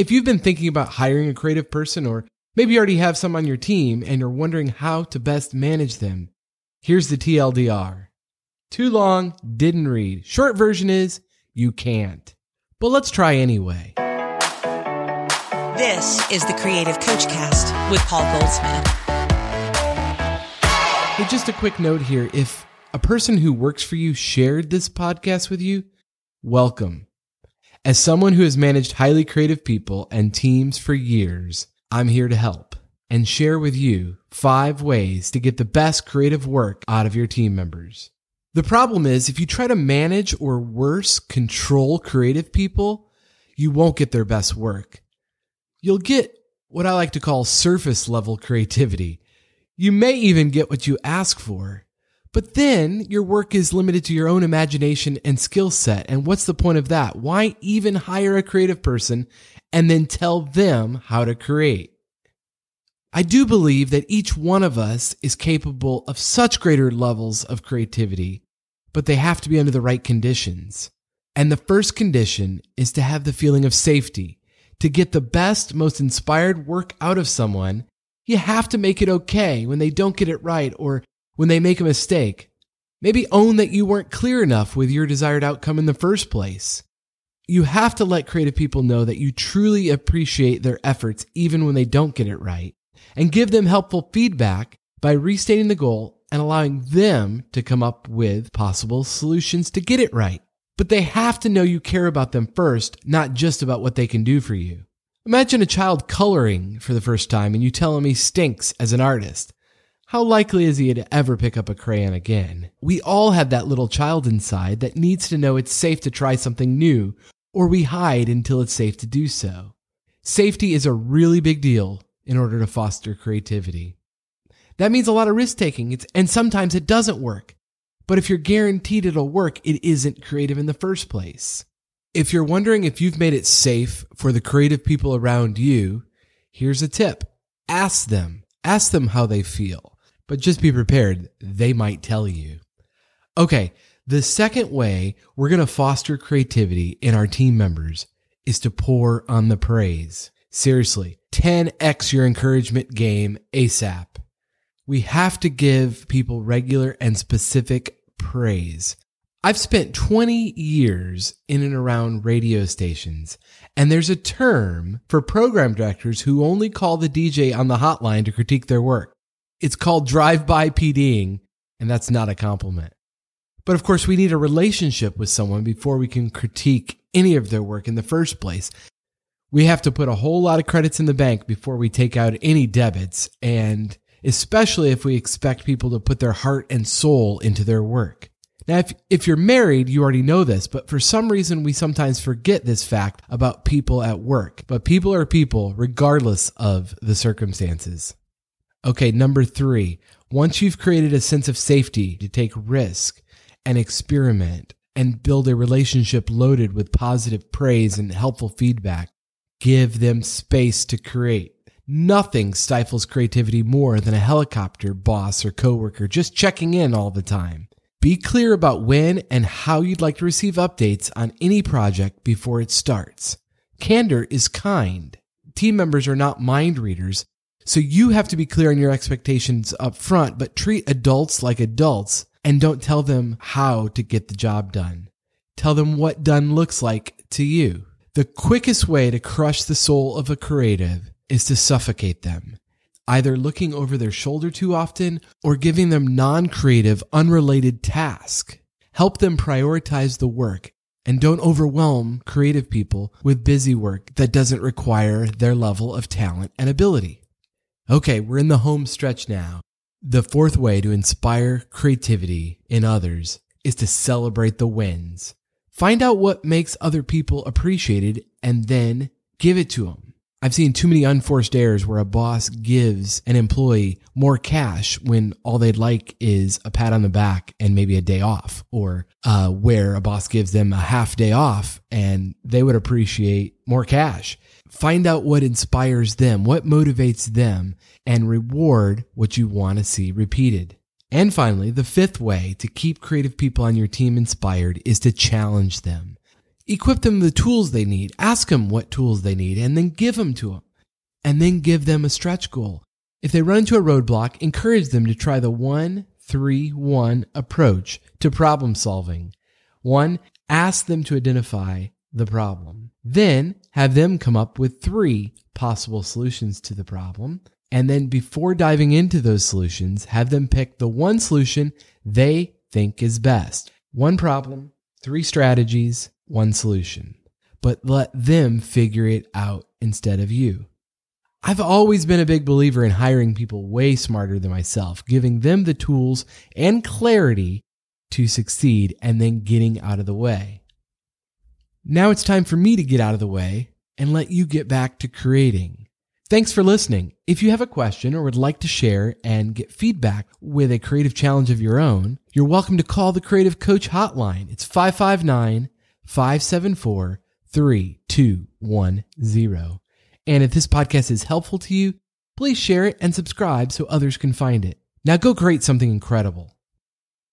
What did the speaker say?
If you've been thinking about hiring a creative person, or maybe you already have some on your team and you're wondering how to best manage them, here's the TLDR. Too long, didn't read. Short version is you can't. But let's try anyway. This is the Creative Coach Cast with Paul Goldsmith. Hey, just a quick note here. If a person who works for you shared this podcast with you, welcome. As someone who has managed highly creative people and teams for years, I'm here to help and share with you five ways to get the best creative work out of your team members. The problem is if you try to manage or worse, control creative people, you won't get their best work. You'll get what I like to call surface level creativity. You may even get what you ask for, but then your work is limited to your own imagination and skill set. And what's the point of that? Why even hire a creative person and then tell them how to create? I do believe that each one of us is capable of such greater levels of creativity, but they have to be under the right conditions. And the first condition is to have the feeling of safety. To get the best, most inspired work out of someone, you have to make it okay when they don't get it right or when they make a mistake. Maybe own that you weren't clear enough with your desired outcome in the first place. You have to let creative people know that you truly appreciate their efforts even when they don't get it right, and give them helpful feedback by restating the goal and allowing them to come up with possible solutions to get it right. But they have to know you care about them first, not just about what they can do for you. Imagine a child coloring for the first time and you tell him he stinks as an artist. How likely is he to ever pick up a crayon again? We all have that little child inside that needs to know it's safe to try something new, or we hide until it's safe to do so. Safety is a really big deal in order to foster creativity. That means a lot of risk taking, and sometimes it doesn't work. But if you're guaranteed it'll work, it isn't creative in the first place. If you're wondering if you've made it safe for the creative people around you, here's a tip. Ask them. Ask them how they feel but just be prepared. They might tell you. Okay. The second way we're going to foster creativity in our team members is to pour on the praise. Seriously, 10x your encouragement game ASAP. We have to give people regular and specific praise. I've spent 20 years in and around radio stations, and there's a term for program directors who only call the DJ on the hotline to critique their work. It's called drive-by PDing, and that's not a compliment. But of course, we need a relationship with someone before we can critique any of their work in the first place. We have to put a whole lot of credits in the bank before we take out any debits, and especially if we expect people to put their heart and soul into their work. Now, if, if you're married, you already know this, but for some reason, we sometimes forget this fact about people at work. But people are people regardless of the circumstances. Okay, number three, once you've created a sense of safety to take risk and experiment and build a relationship loaded with positive praise and helpful feedback, give them space to create. Nothing stifles creativity more than a helicopter boss or coworker just checking in all the time. Be clear about when and how you'd like to receive updates on any project before it starts. Candor is kind. Team members are not mind readers so you have to be clear on your expectations up front, but treat adults like adults and don't tell them how to get the job done. Tell them what done looks like to you. The quickest way to crush the soul of a creative is to suffocate them, either looking over their shoulder too often or giving them non-creative, unrelated tasks. Help them prioritize the work and don't overwhelm creative people with busy work that doesn't require their level of talent and ability. Okay, we're in the home stretch now. The fourth way to inspire creativity in others is to celebrate the wins. Find out what makes other people appreciated and then give it to them. I've seen too many unforced errors where a boss gives an employee more cash when all they'd like is a pat on the back and maybe a day off, or uh, where a boss gives them a half day off and they would appreciate more cash. Find out what inspires them, what motivates them, and reward what you want to see repeated. And finally, the fifth way to keep creative people on your team inspired is to challenge them. Equip them with the tools they need. Ask them what tools they need and then give them to them. And then give them a stretch goal. If they run into a roadblock, encourage them to try the 1 3 1 approach to problem solving. One, ask them to identify the problem. Then have them come up with three possible solutions to the problem. And then before diving into those solutions, have them pick the one solution they think is best. One problem, three strategies, one solution. But let them figure it out instead of you. I've always been a big believer in hiring people way smarter than myself, giving them the tools and clarity to succeed and then getting out of the way. Now it's time for me to get out of the way and let you get back to creating. Thanks for listening. If you have a question or would like to share and get feedback with a creative challenge of your own, you're welcome to call the Creative Coach Hotline. It's 559 574 3210. And if this podcast is helpful to you, please share it and subscribe so others can find it. Now go create something incredible.